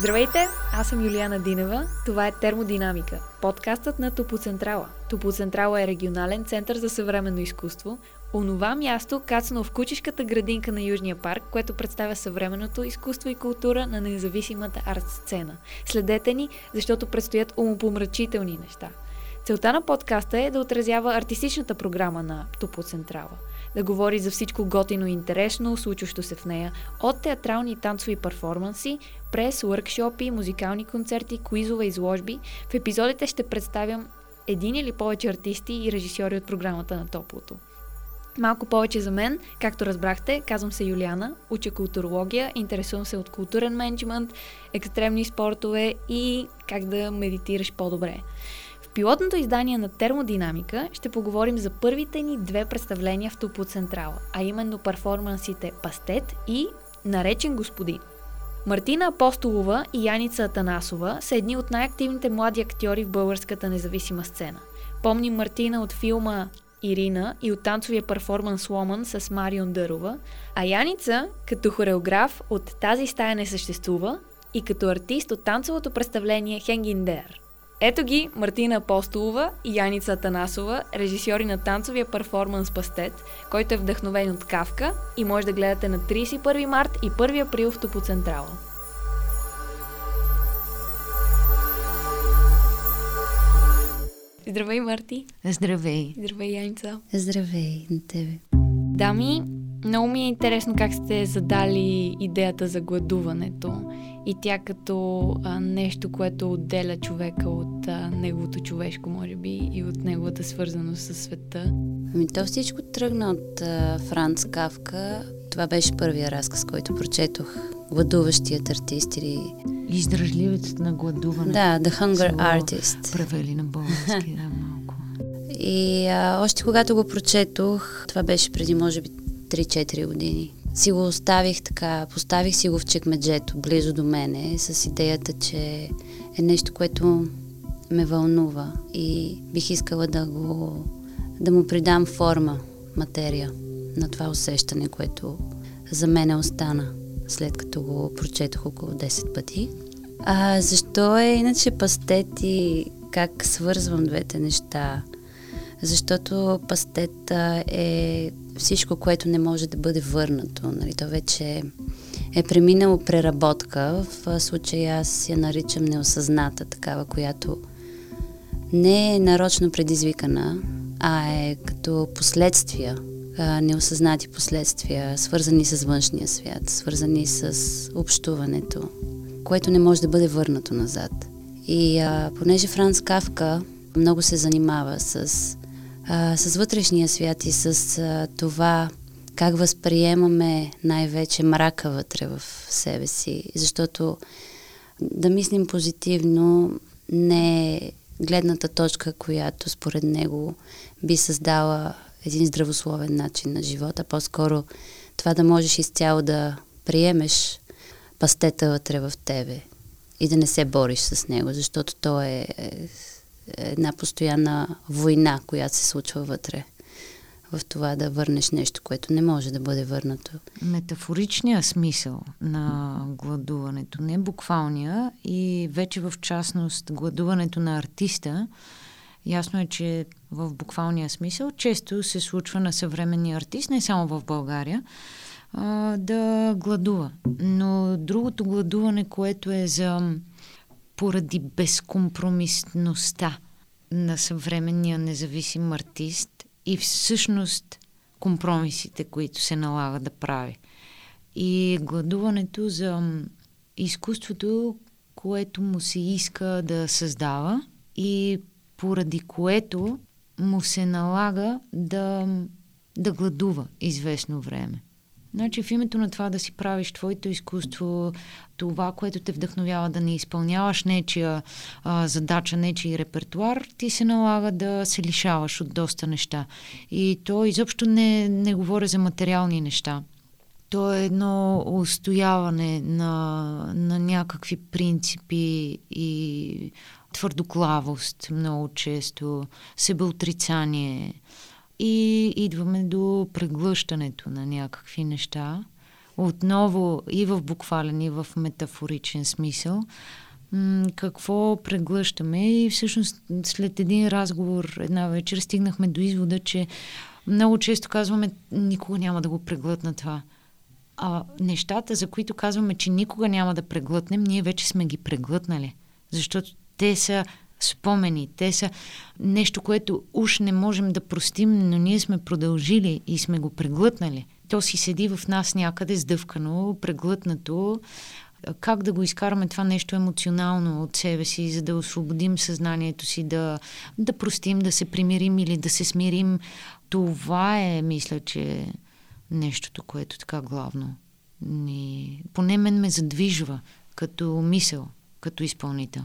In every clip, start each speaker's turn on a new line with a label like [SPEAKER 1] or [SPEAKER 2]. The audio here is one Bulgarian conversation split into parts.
[SPEAKER 1] Здравейте, аз съм Юлиана Динева. Това е Термодинамика, подкастът на Топоцентрала. Топоцентрала е регионален център за съвременно изкуство, онова място, кацано в кучешката градинка на Южния парк, което представя съвременното изкуство и култура на независимата арт-сцена. Следете ни, защото предстоят умопомрачителни неща. Целта на подкаста е да отразява артистичната програма на Топоцентрала – да говори за всичко готино и интересно, случващо се в нея, от театрални танцови перформанси, през уркшопи, музикални концерти, куизове, изложби. В епизодите ще представям един или повече артисти и режисьори от програмата на Топлото. Малко повече за мен, както разбрахте, казвам се Юлиана, уча културология, интересувам се от културен менеджмент, екстремни спортове и как да медитираш по-добре пилотното издание на Термодинамика ще поговорим за първите ни две представления в Топоцентрала, а именно перформансите Пастет и Наречен господин. Мартина Апостолова и Яница Атанасова са едни от най-активните млади актьори в българската независима сцена. Помним Мартина от филма Ирина и от танцовия перформанс Ломан с Марион Дърова, а Яница като хореограф от Тази стая не съществува и като артист от танцовото представление Хенгиндер. Ето ги Мартина Апостолова и Яница Танасова, режисьори на танцовия перформанс Пастет, който е вдъхновен от Кавка и може да гледате на 31 март и 1 април в Топоцентрала. Здравей, Марти!
[SPEAKER 2] Здравей!
[SPEAKER 1] Здравей, Яница!
[SPEAKER 2] Здравей на тебе!
[SPEAKER 1] Дами, много ми е интересно как сте задали идеята за гладуването и тя като а, нещо, което отделя човека от а, неговото човешко, може би, и от неговата свързаност със света.
[SPEAKER 2] Ами то всичко тръгна от а, Франц Кавка. Това беше първия разказ, който прочетох. Гладуващият артист или...
[SPEAKER 3] Издръжливецът на гладуване.
[SPEAKER 2] Да, The Hunger Artist.
[SPEAKER 3] Превели на български, да, малко.
[SPEAKER 2] И а, още когато го прочетох, това беше преди, може би, 3-4 години си го оставих така, поставих си го в чекмеджето, близо до мене, с идеята, че е нещо, което ме вълнува и бих искала да го да му придам форма, материя на това усещане, което за мен остана, след като го прочетох около 10 пъти. А защо е иначе пастет и как свързвам двете неща? Защото пастета е всичко, което не може да бъде върнато. Нали? То вече е преминало преработка. В случая аз я наричам неосъзната, такава, която не е нарочно предизвикана, а е като последствия, неосъзнати последствия, свързани с външния свят, свързани с общуването, което не може да бъде върнато назад. И а, понеже Франц Кавка много се занимава с а, с вътрешния свят и с а, това как възприемаме най-вече мрака вътре в себе си. Защото да мислим позитивно не е гледната точка, която според него би създала един здравословен начин на живота. По-скоро това да можеш изцяло да приемеш пастета вътре в тебе и да не се бориш с него, защото то е, е една постоянна война, която се случва вътре в това да върнеш нещо, което не може да бъде върнато.
[SPEAKER 3] Метафоричният смисъл на гладуването, не буквалния и вече в частност гладуването на артиста, ясно е, че в буквалния смисъл често се случва на съвременния артист, не само в България, да гладува. Но другото гладуване, което е за поради безкомпромисността на съвременния независим артист и всъщност компромисите, които се налага да прави. И гладуването за изкуството, което му се иска да създава и поради което му се налага да, да гладува известно време. Значи в името на това да си правиш твоето изкуство, това, което те вдъхновява да не изпълняваш нечия а, задача, нечия репертуар, ти се налага да се лишаваш от доста неща. И то изобщо не, не говоря за материални неща. То е едно устояване на, на някакви принципи и твърдоклавост много често, себеотрицание, и идваме до преглъщането на някакви неща, отново и в буквален, и в метафоричен смисъл, какво преглъщаме и всъщност след един разговор една вечер стигнахме до извода, че много често казваме, никога няма да го преглътна това. А нещата, за които казваме, че никога няма да преглътнем, ние вече сме ги преглътнали. Защото те са спомени, те са нещо, което уж не можем да простим, но ние сме продължили и сме го преглътнали. То си седи в нас някъде сдъвкано, преглътнато. Как да го изкараме това нещо емоционално от себе си, за да освободим съзнанието си, да, да простим, да се примирим или да се смирим. Това е, мисля, че нещото, което така главно ни... Поне мен ме задвижва като мисъл, като изпълнител.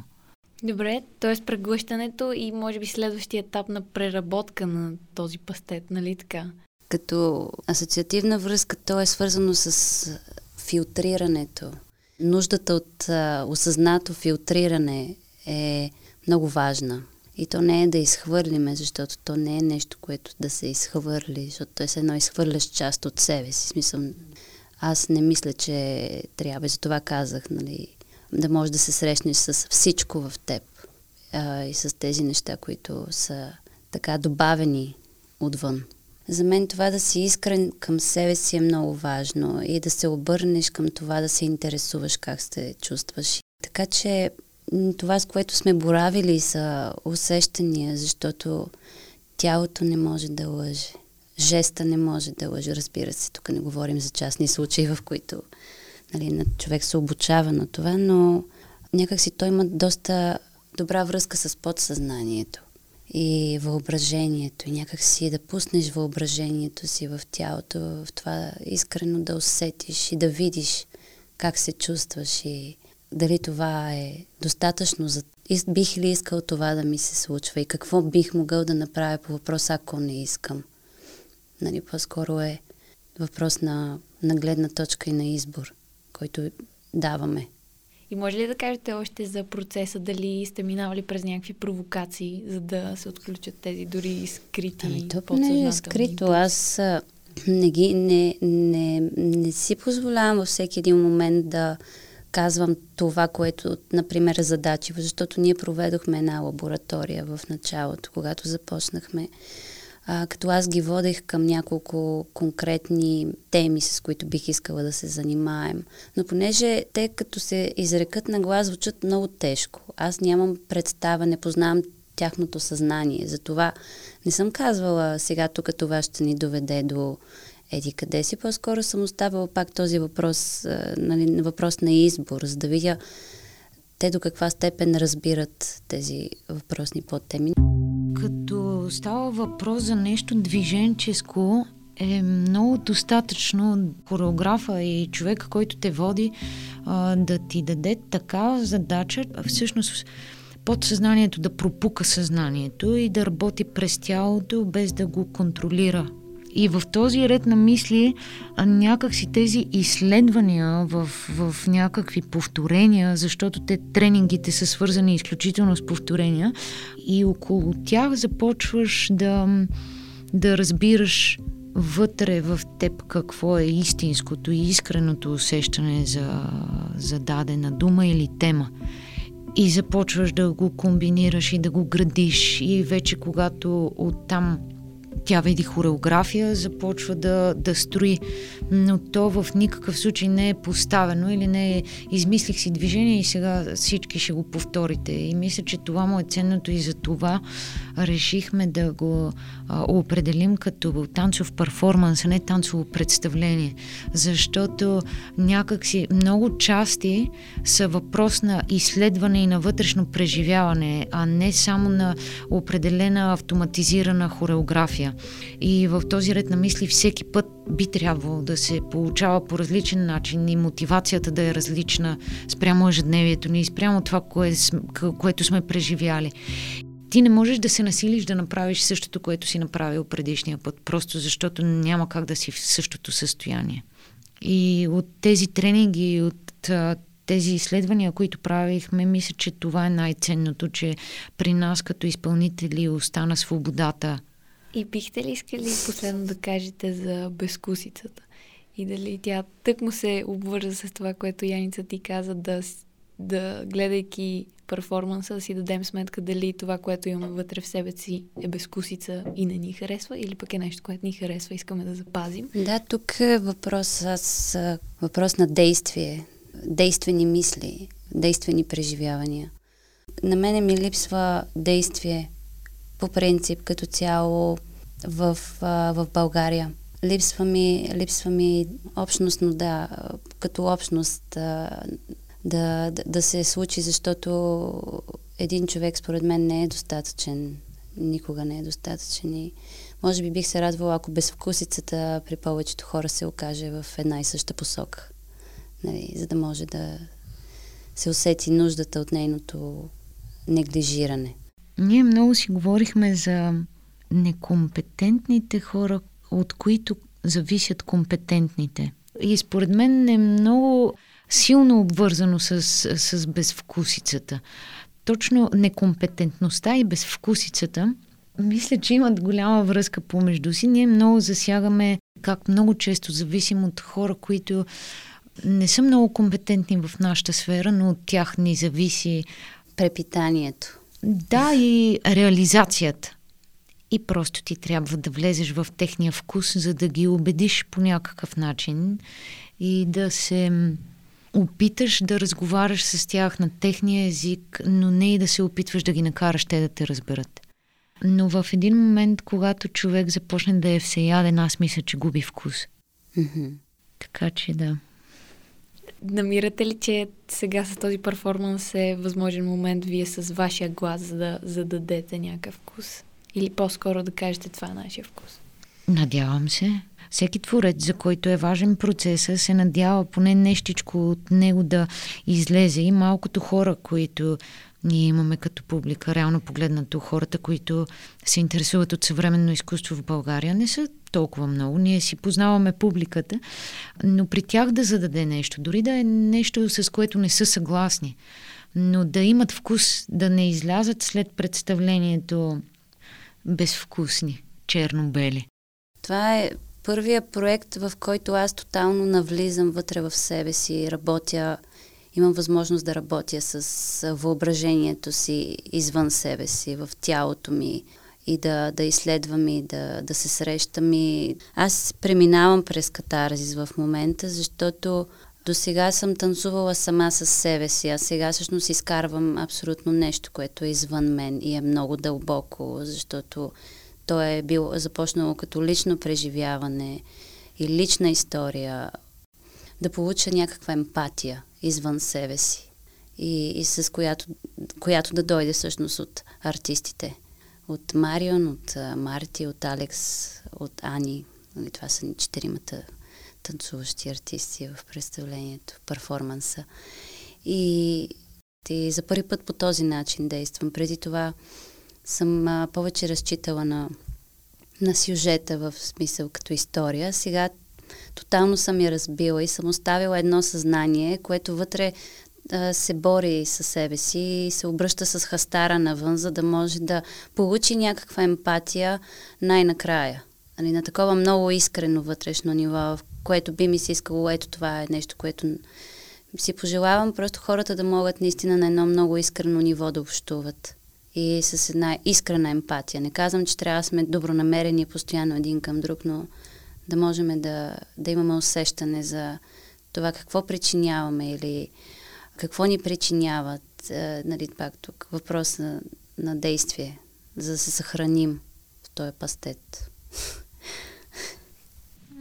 [SPEAKER 1] Добре, т.е. преглъщането и може би следващия етап на преработка на този пастет, нали така?
[SPEAKER 2] Като асоциативна връзка то е свързано с филтрирането. Нуждата от а, осъзнато филтриране е много важна. И то не е да изхвърлиме, защото то не е нещо, което да се изхвърли, защото то е едно изхвърляш част от себе си. Смисъл, аз не мисля, че трябва. За това казах, нали, да можеш да се срещнеш с всичко в теб а, и с тези неща, които са така добавени отвън. За мен това да си искрен към себе си е много важно и да се обърнеш към това да се интересуваш как се чувстваш. Така че това, с което сме боравили, са усещания, защото тялото не може да лъже. Жеста не може да лъже, разбира се. Тук не говорим за частни случаи, в които нали, човек се обучава на това, но някакси той има доста добра връзка с подсъзнанието и въображението. И някакси да пуснеш въображението си в тялото, в това искрено да усетиш и да видиш как се чувстваш и дали това е достатъчно за... Бих ли искал това да ми се случва и какво бих могъл да направя по въпроса, ако не искам. Нали, по-скоро е въпрос на, на гледна точка и на избор който даваме.
[SPEAKER 1] И може ли да кажете още за процеса, дали сте минавали през някакви провокации, за да се отключат тези дори скрити
[SPEAKER 2] ами, то не е скрито. Аз не, ги, не, не, не си позволявам във всеки един момент да казвам това, което, например, е защото ние проведохме една лаборатория в началото, когато започнахме а, като аз ги водех към няколко конкретни теми, с които бих искала да се занимаем. Но понеже те като се изрекат на глас, звучат много тежко. Аз нямам представа, не познавам тяхното съзнание. Затова не съм казвала сега тук това ще ни доведе до еди къде си. По-скоро съм оставила пак този въпрос, нали, въпрос на избор, за да видя те до каква степен разбират тези въпросни подтеми.
[SPEAKER 3] Като става въпрос за нещо движенческо, е много достатъчно хореографа и човека, който те води, да ти даде такава задача, всъщност подсъзнанието да пропука съзнанието и да работи през тялото, без да го контролира и в този ред на мисли някакси тези изследвания в, в някакви повторения, защото те тренингите са свързани изключително с повторения и около тях започваш да, да разбираш вътре в теб какво е истинското и искреното усещане за, за дадена дума или тема. И започваш да го комбинираш и да го градиш и вече когато оттам тя види хореография, започва да, да строи, но то в никакъв случай не е поставено или не е измислих си движение и сега всички ще го повторите. И мисля, че това му е ценното и за това решихме да го а, определим като танцов перформанс, а не танцово представление. Защото някакси много части са въпрос на изследване и на вътрешно преживяване, а не само на определена автоматизирана хореография. И в този ред на мисли всеки път би трябвало да се получава по различен начин и мотивацията да е различна спрямо ежедневието ни, спрямо това, кое, което сме преживяли. Ти не можеш да се насилиш да направиш същото, което си направил предишния път, просто защото няма как да си в същото състояние. И от тези тренинги, от тези изследвания, които правихме, мисля, че това е най-ценното, че при нас като изпълнители остана свободата
[SPEAKER 1] и бихте ли искали последно да кажете за безкусицата? И дали тя тък му се обвържа с това, което Яница ти каза, да, да гледайки перформанса, да си дадем сметка дали това, което имаме вътре в себе си е безкусица и не ни харесва, или пък е нещо, което ни харесва, искаме да запазим.
[SPEAKER 2] Да, тук е въпрос, с, въпрос на действие, действени мисли, действени преживявания. На мене ми липсва действие по принцип като цяло в, в България. Липсва ми, липсва ми общностно, да, като общност да, да, да се случи, защото един човек според мен не е достатъчен. Никога не е достатъчен и може би бих се радвала, ако безвкусицата при повечето хора се окаже в една и съща посока. Нали, за да може да се усети нуждата от нейното неглижиране.
[SPEAKER 3] Ние много си говорихме за некомпетентните хора, от които зависят компетентните. И според мен е много силно обвързано с, с безвкусицата. Точно некомпетентността и безвкусицата мисля, че имат голяма връзка помежду си. Ние много засягаме как много често зависим от хора, които не са много компетентни в нашата сфера, но от тях ни зависи
[SPEAKER 2] препитанието.
[SPEAKER 3] Да, и реализацията. И просто ти трябва да влезеш в техния вкус, за да ги убедиш по някакъв начин и да се опиташ да разговаряш с тях на техния език, но не и да се опитваш да ги накараш те да те разберат. Но в един момент, когато човек започне да е всеяден, аз мисля, че губи вкус. Mm-hmm. Така че да.
[SPEAKER 1] Намирате ли, че сега с този перформанс е възможен момент вие с вашия глас, за да зададете някакъв вкус? Или по-скоро да кажете това е нашия вкус?
[SPEAKER 3] Надявам се. Всеки творец, за който е важен процеса, се надява поне нещичко от него да излезе. И малкото хора, които ние имаме като публика, реално погледнато хората, които се интересуват от съвременно изкуство в България, не са толкова много. Ние си познаваме публиката, но при тях да зададе нещо, дори да е нещо, с което не са съгласни, но да имат вкус, да не излязат след представлението безвкусни, черно-бели.
[SPEAKER 2] Това е първия проект, в който аз тотално навлизам вътре в себе си, работя, имам възможност да работя с въображението си извън себе си, в тялото ми и да, да изследвам и да, да се срещам. И аз преминавам през катарзис в момента, защото до сега съм танцувала сама с себе си, а сега всъщност изкарвам абсолютно нещо, което е извън мен и е много дълбоко, защото то е бил започнало като лично преживяване и лична история, да получа някаква емпатия извън себе си и, и с която, която да дойде всъщност от артистите. От Марион, от Марти, от Алекс, от Ани. Нали, това са четиримата танцуващи артисти в представлението, перформанса. И, и за първи път по този начин действам. Преди това съм а, повече разчитала на, на сюжета в смисъл като история. Сега тотално съм я разбила и съм оставила едно съзнание, което вътре а, се бори със себе си и се обръща с хастара навън, за да може да получи някаква емпатия най-накрая. Али, на такова много искрено вътрешно ниво, в което би ми се искало, ето това е нещо, което си пожелавам просто хората да могат наистина на едно много искрено ниво да общуват и с една искрена емпатия. Не казвам, че трябва да сме добронамерени постоянно един към друг, но да можем да, да имаме усещане за това какво причиняваме или какво ни причиняват. Е, нали, пак тук въпрос на, на действие, за да се съхраним в този пастет.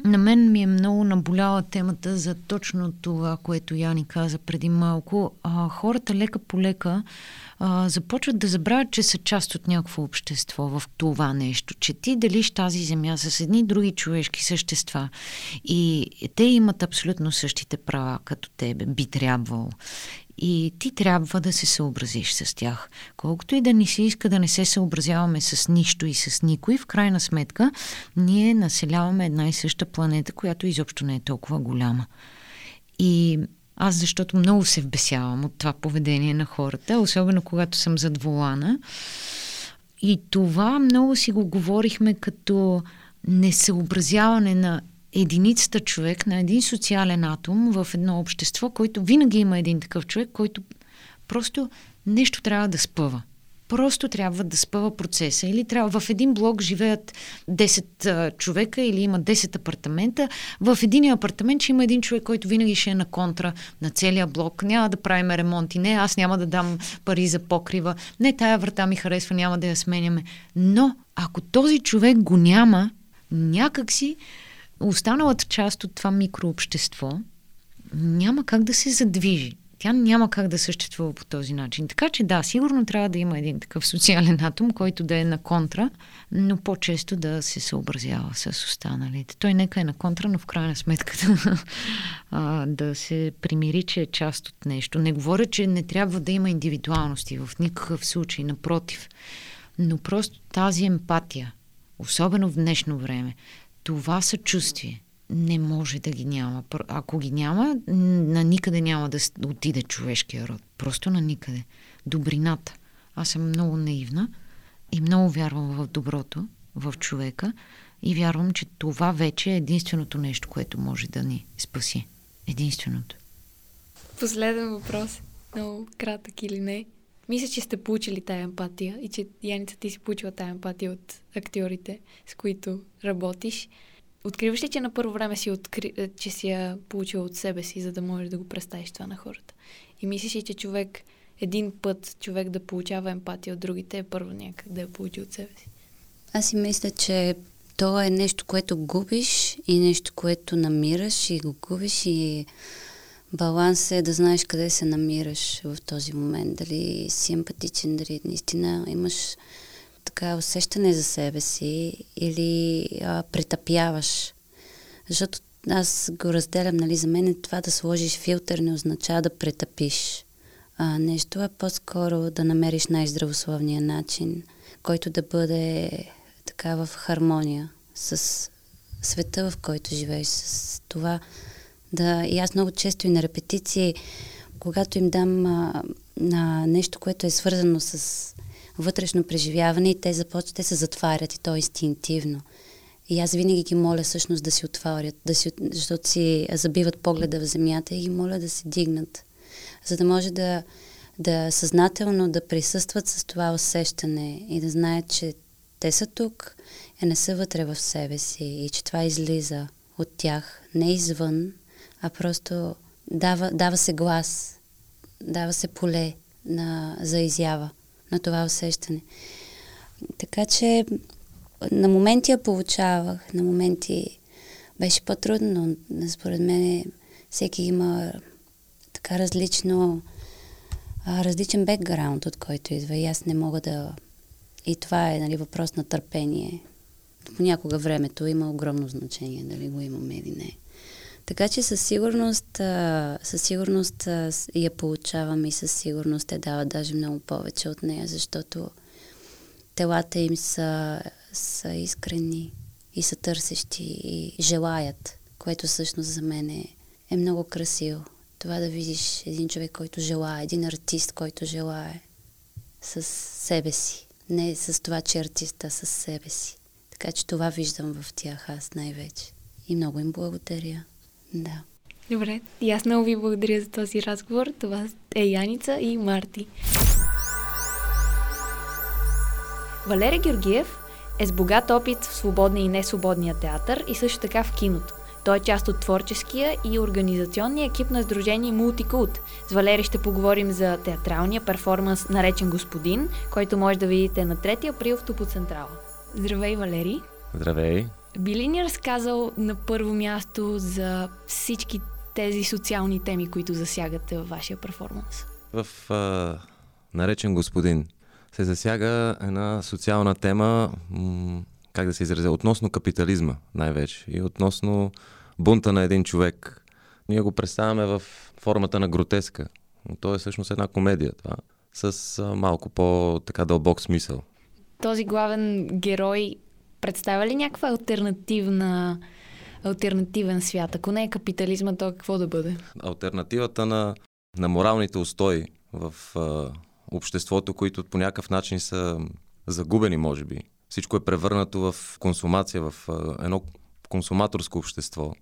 [SPEAKER 3] На мен ми е много наболяла темата за точно това, което Яни каза преди малко. А, хората лека по лека а, започват да забравят, че са част от някакво общество в това нещо, че ти делиш тази земя с едни други човешки същества и те имат абсолютно същите права като тебе, би трябвало. И ти трябва да се съобразиш с тях. Колкото и да ни се иска да не се съобразяваме с нищо и с никой, в крайна сметка ние населяваме една и съща планета, която изобщо не е толкова голяма. И аз защото много се вбесявам от това поведение на хората, особено когато съм зад волана. И това много си го говорихме като несъобразяване на единицата човек, на един социален атом в едно общество, който винаги има един такъв човек, който просто нещо трябва да спъва. Просто трябва да спъва процеса. Или трябва в един блок живеят 10 а, човека или има 10 апартамента. В един апартамент ще има един човек, който винаги ще е на контра на целия блок. Няма да правим ремонти. Не, аз няма да дам пари за покрива. Не, тая врата ми харесва, няма да я сменяме. Но ако този човек го няма, някакси останалата част от това микрообщество няма как да се задвижи. Тя няма как да съществува по този начин. Така че да, сигурно трябва да има един такъв социален атом, който да е на контра, но по-често да се съобразява с останалите. Той нека е на контра, но в крайна сметка да, да се примири, че е част от нещо. Не говоря, че не трябва да има индивидуалности в никакъв случай, напротив. Но просто тази емпатия, особено в днешно време, това съчувствие не може да ги няма. Ако ги няма, на никъде няма да отиде човешкия род. Просто на никъде. Добрината. Аз съм много наивна и много вярвам в доброто, в човека и вярвам, че това вече е единственото нещо, което може да ни спаси. Единственото.
[SPEAKER 1] Последен въпрос. Много кратък или не. Мисля, че сте получили тая емпатия и че Яница ти си получила тая емпатия от актьорите, с които работиш. Откриваш ли, че на първо време си, откри... Е, че си я получила от себе си, за да можеш да го представиш това на хората? И мислиш ли, че човек един път човек да получава емпатия от другите е първо някак да я получи от себе си?
[SPEAKER 2] Аз си мисля, че то е нещо, което губиш и нещо, което намираш и го губиш и баланс е да знаеш къде се намираш в този момент. Дали си емпатичен, дали наистина имаш така усещане за себе си или а, претъпяваш. Защото аз го разделям, нали, за мен е това да сложиш филтър не означава да претъпиш а, нещо, а по-скоро да намериш най-здравословния начин, който да бъде така в хармония с света, в който живееш, с това да... И аз много често и на репетиции, когато им дам а, на нещо, което е свързано с вътрешно преживяване и те започват, те се затварят и то е инстинктивно. И аз винаги ги моля всъщност да си отворят, да си, защото си забиват погледа в земята и ги моля да се дигнат, за да може да, да съзнателно да присъстват с това усещане и да знаят, че те са тук, а не са вътре в себе си и че това излиза от тях, не извън, а просто дава, дава се глас, дава се поле на, за изява на това усещане. Така че на моменти я получавах, на моменти беше по-трудно, но според мен всеки има така различно, различен бекграунд, от който идва и аз не мога да... И това е нали, въпрос на търпение. Понякога времето има огромно значение, дали го имаме или не. Така че със сигурност, със сигурност я получавам и със сигурност те дават даже много повече от нея, защото телата им са, са искрени и са търсещи и желаят, което всъщност за мен е, е много красиво. Това да видиш един човек, който желая, един артист, който желая с себе си. Не с това, че е артист, а с себе си. Така че това виждам в тях аз най-вече. И много им благодаря. Да.
[SPEAKER 1] Добре, и аз много ви благодаря за този разговор. Това е Яница и Марти. Валерий Георгиев е с богат опит в свободния и несвободния театър и също така в киното. Той е част от творческия и организационния екип на Сдружение Мултикулт. С Валери ще поговорим за театралния перформанс наречен Господин, който може да видите на 3 април в Топоцентрала. Здравей, Валери!
[SPEAKER 4] Здравей!
[SPEAKER 1] Би ли ни разказал на първо място за всички тези социални теми, които засягате във вашия перформанс?
[SPEAKER 4] В а, наречен господин се засяга една социална тема, м- как да се изразя, относно капитализма най-вече и относно бунта на един човек. Ние го представяме в формата на гротеска. Но то е всъщност една комедия това, с а, малко по-така дълбок смисъл.
[SPEAKER 1] Този главен герой представя ли някаква альтернативна альтернативен свят? Ако не е капитализма, то какво да бъде?
[SPEAKER 4] Альтернативата на, на моралните устои в а, обществото, които по някакъв начин са загубени, може би. Всичко е превърнато в консумация, в а, едно консуматорско общество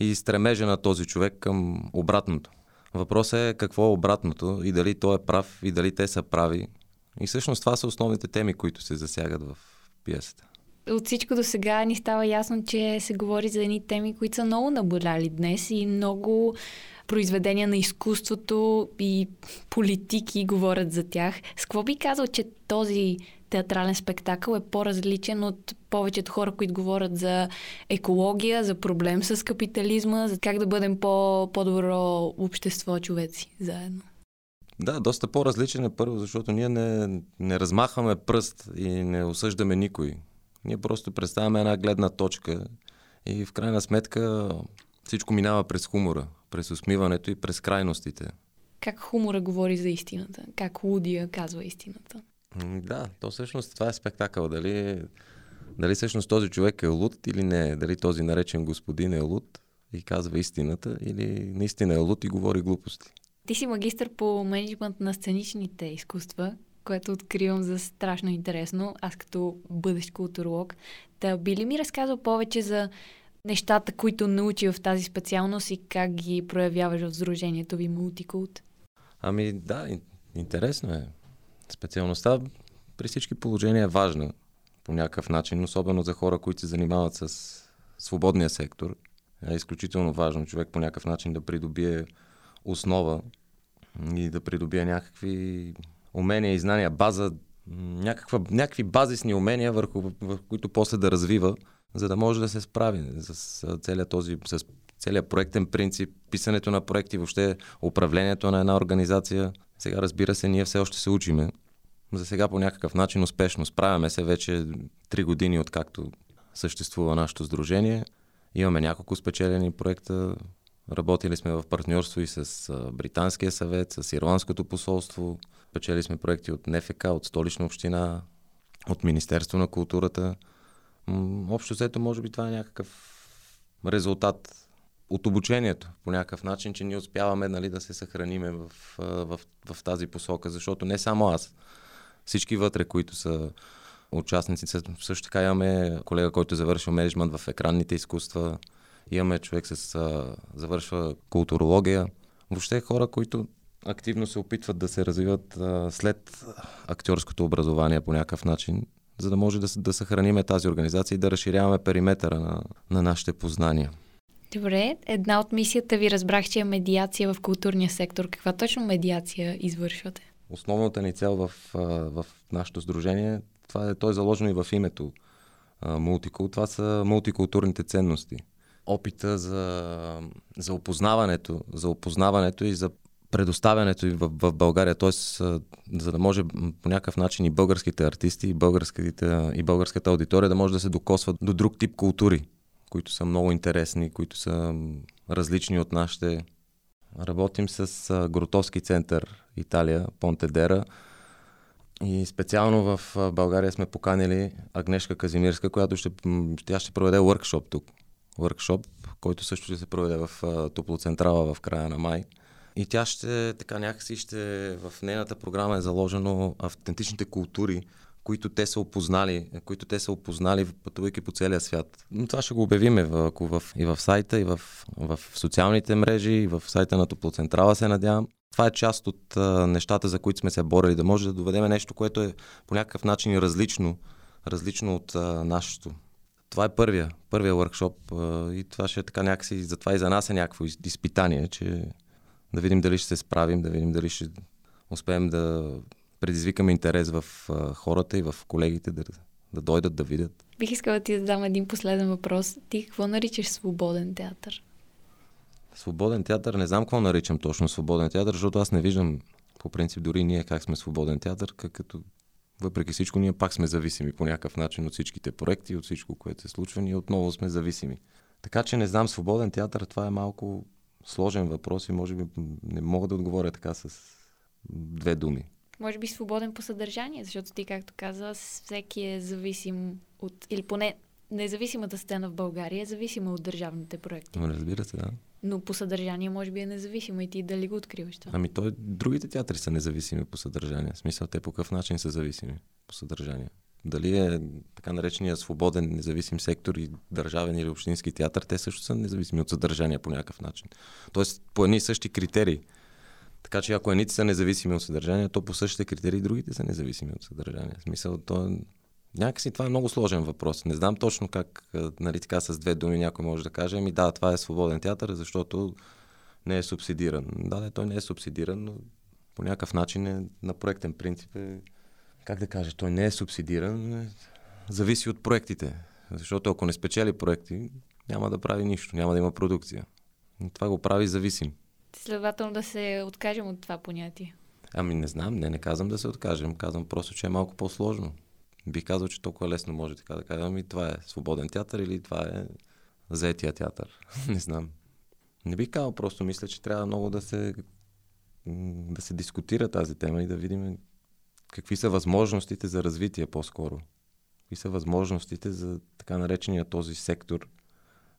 [SPEAKER 4] и стремежа на този човек към обратното. Въпросът е какво е обратното и дали той е прав и дали те са прави. И всъщност това са основните теми, които се засягат в пиесата.
[SPEAKER 1] От всичко до сега ни става ясно, че се говори за едни теми, които са много наболяли днес и много произведения на изкуството и политики говорят за тях. С какво би казал, че този театрален спектакъл е по-различен от повечето хора, които говорят за екология, за проблем с капитализма, за как да бъдем по- по-добро общество, човеци, заедно.
[SPEAKER 4] Да, доста по-различен е първо, защото ние не, не размахваме пръст и не осъждаме никой. Ние просто представяме една гледна точка и в крайна сметка всичко минава през хумора, през усмиването и през крайностите.
[SPEAKER 1] Как хумора говори за истината? Как Лудия казва истината?
[SPEAKER 4] Да, то всъщност това е спектакъл. Дали, дали всъщност този човек е луд или не, дали този наречен господин е луд и казва истината или наистина е луд и говори глупости.
[SPEAKER 1] Ти си магистър по менеджмент на сценичните изкуства, което откривам за страшно интересно, аз като бъдещ културолог. Та би ли ми разказал повече за нещата, които научи в тази специалност и как ги проявяваш в сдружението ви Мултикулт?
[SPEAKER 4] Ами да, интересно е. Специалността при всички положения е важна по някакъв начин, особено за хора, които се занимават с свободния сектор. Е изключително важно човек по някакъв начин да придобие основа и да придобие някакви умения и знания, база, някаква, някакви базисни умения, върху, върху които после да развива, за да може да се справи с целият този, с целият проектен принцип, писането на проекти, въобще управлението на една организация. Сега, разбира се, ние все още се учиме. За сега по някакъв начин успешно справяме се вече три години, откакто съществува нашето сдружение. Имаме няколко спечелени проекта. Работили сме в партньорство и с Британския съвет, с Ирландското посолство. Печели сме проекти от НФК, от Столична община, от Министерство на културата. Общо взето, може би това е някакъв резултат от обучението по някакъв начин, че ние успяваме нали, да се съхраниме в, в, в, тази посока, защото не само аз, всички вътре, които са участници, също така имаме колега, който завършил менеджмент в екранните изкуства, имаме човек с а, завършва културология, въобще хора, които активно се опитват да се развиват а, след актьорското образование по някакъв начин, за да може да, да съхраниме тази организация и да разширяваме периметъра на, на нашите познания.
[SPEAKER 1] Добре, една от мисията ви разбрах, че е медиация в културния сектор. Каква точно медиация извършвате?
[SPEAKER 4] Основната ни цел в, в нашето сдружение, това е, то е заложено и в името мултикул, това са мултикултурните ценности. Опита за, за опознаването, за опознаването и за предоставянето и в, в България, т.е. за да може по някакъв начин и българските артисти, и, българските, и българската аудитория да може да се докосват до друг тип култури, които са много интересни, които са различни от нашите. Работим с Гротовски център Италия, Понтедера. И специално в България сме поканили Агнешка Казимирска, която ще, тя ще проведе workshop тук. Workshop, който също ще се проведе в Топлоцентрала в края на май. И тя ще, така някакси ще, в нейната програма е заложено автентичните култури, които те са опознали, които те са опознали, пътувайки по целия свят. Но това ще го обявим в, в, и в сайта, и в, в социалните мрежи, и в сайта на Топлоцентрала се надявам. Това е част от а, нещата, за които сме се борили, да може да доведем нещо, което е по някакъв начин различно, различно от а, нашето. Това е първия, първия workshop и това ще е така някакси, затова и за нас е някакво изпитание, че да видим дали ще се справим, да видим дали ще успеем да предизвикаме интерес в хората и в колегите да, да дойдат да видят.
[SPEAKER 1] Бих искала да ти задам един последен въпрос. Ти какво наричаш свободен театър?
[SPEAKER 4] Свободен театър, не знам какво наричам точно свободен театър, защото аз не виждам по принцип дори ние как сме свободен театър, като въпреки всичко ние пак сме зависими по някакъв начин от всичките проекти, от всичко, което се случва, ние отново сме зависими. Така че не знам, свободен театър, това е малко сложен въпрос и може би не мога да отговоря така с две думи
[SPEAKER 1] може би свободен по съдържание, защото ти, както каза, всеки е зависим от, или поне независимата сцена в България е зависима от държавните проекти.
[SPEAKER 4] Но разбира се, да.
[SPEAKER 1] Но по съдържание може би е независима и ти дали го откриваш това?
[SPEAKER 4] Ами той, другите театри са независими по съдържание. В смисъл, те по какъв начин са зависими по съдържание? Дали е така наречения свободен независим сектор и държавен или общински театър, те също са независими от съдържание по някакъв начин. Тоест по едни и същи критерии. Така че ако едните са независими от съдържание, то по същите критерии другите са независими от съдържание. В смисъл, то е... Някакси това е много сложен въпрос. Не знам точно как, нали така с две думи някой може да каже, ами да, това е свободен театър, защото не е субсидиран. Да, да, той не е субсидиран, но по някакъв начин е на проектен принцип е, как да кажа, той не е субсидиран, е, зависи от проектите. Защото ако не спечели проекти, няма да прави нищо, няма да има продукция. И това го прави зависим.
[SPEAKER 1] Следователно да се откажем от това понятие.
[SPEAKER 4] Ами не знам, не, не казвам да се откажем, казвам просто, че е малко по-сложно. Бих казал, че толкова лесно може така да кажа, ами това е свободен театър или това е заетия театър. не знам. Не бих казал, просто мисля, че трябва много да се, да се дискутира тази тема и да видим какви са възможностите за развитие по-скоро. Какви са възможностите за така наречения този сектор,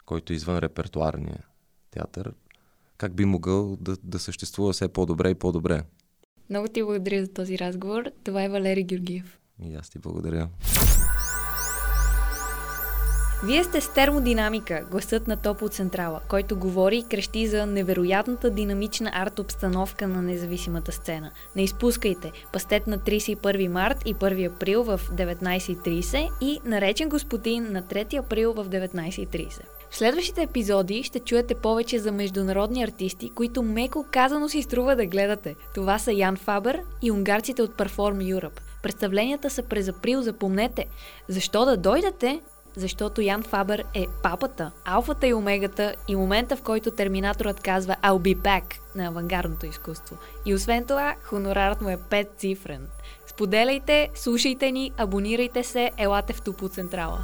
[SPEAKER 4] който е извън репертуарния театър, как би могъл да, да съществува все по-добре и по-добре.
[SPEAKER 1] Много ти благодаря за този разговор. Това е Валери Георгиев.
[SPEAKER 4] И аз ти благодаря.
[SPEAKER 1] Вие сте с термодинамика, гласът на Топлоцентрала, който говори и крещи за невероятната динамична арт-обстановка на независимата сцена. Не изпускайте! Пастет на 31 март и 1 април в 19.30 и наречен господин на 3 април в 19.30. В следващите епизоди ще чуете повече за международни артисти, които меко казано си струва да гледате. Това са Ян Фабер и унгарците от Perform Europe. Представленията са през април, запомнете. Защо да дойдете? защото Ян Фабър е папата, алфата и омегата и момента, в който терминаторът казва I'll be back на авангардното изкуство. И освен това, хонорарът му е 5 цифрен. Споделяйте, слушайте ни, абонирайте се, елате в Тупо Централа.